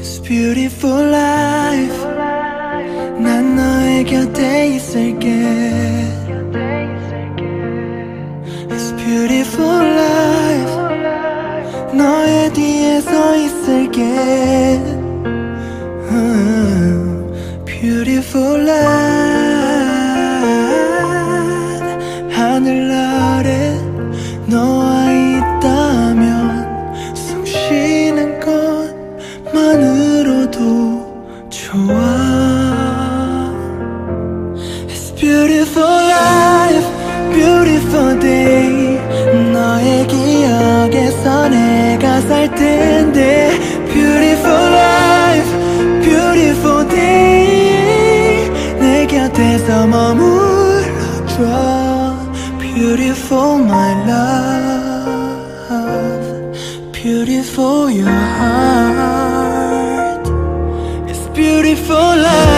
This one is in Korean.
It's beautiful life 난 너의 곁에 있을게 It's beautiful life 너의 뒤에 서 있을게 음, Beautiful life 하늘 아 It's beautiful life, beautiful day 너의 기억에서 내가 살 텐데 Beautiful life, beautiful day 내 곁에서 머물러줘 Beautiful my love, beautiful your heart beautiful life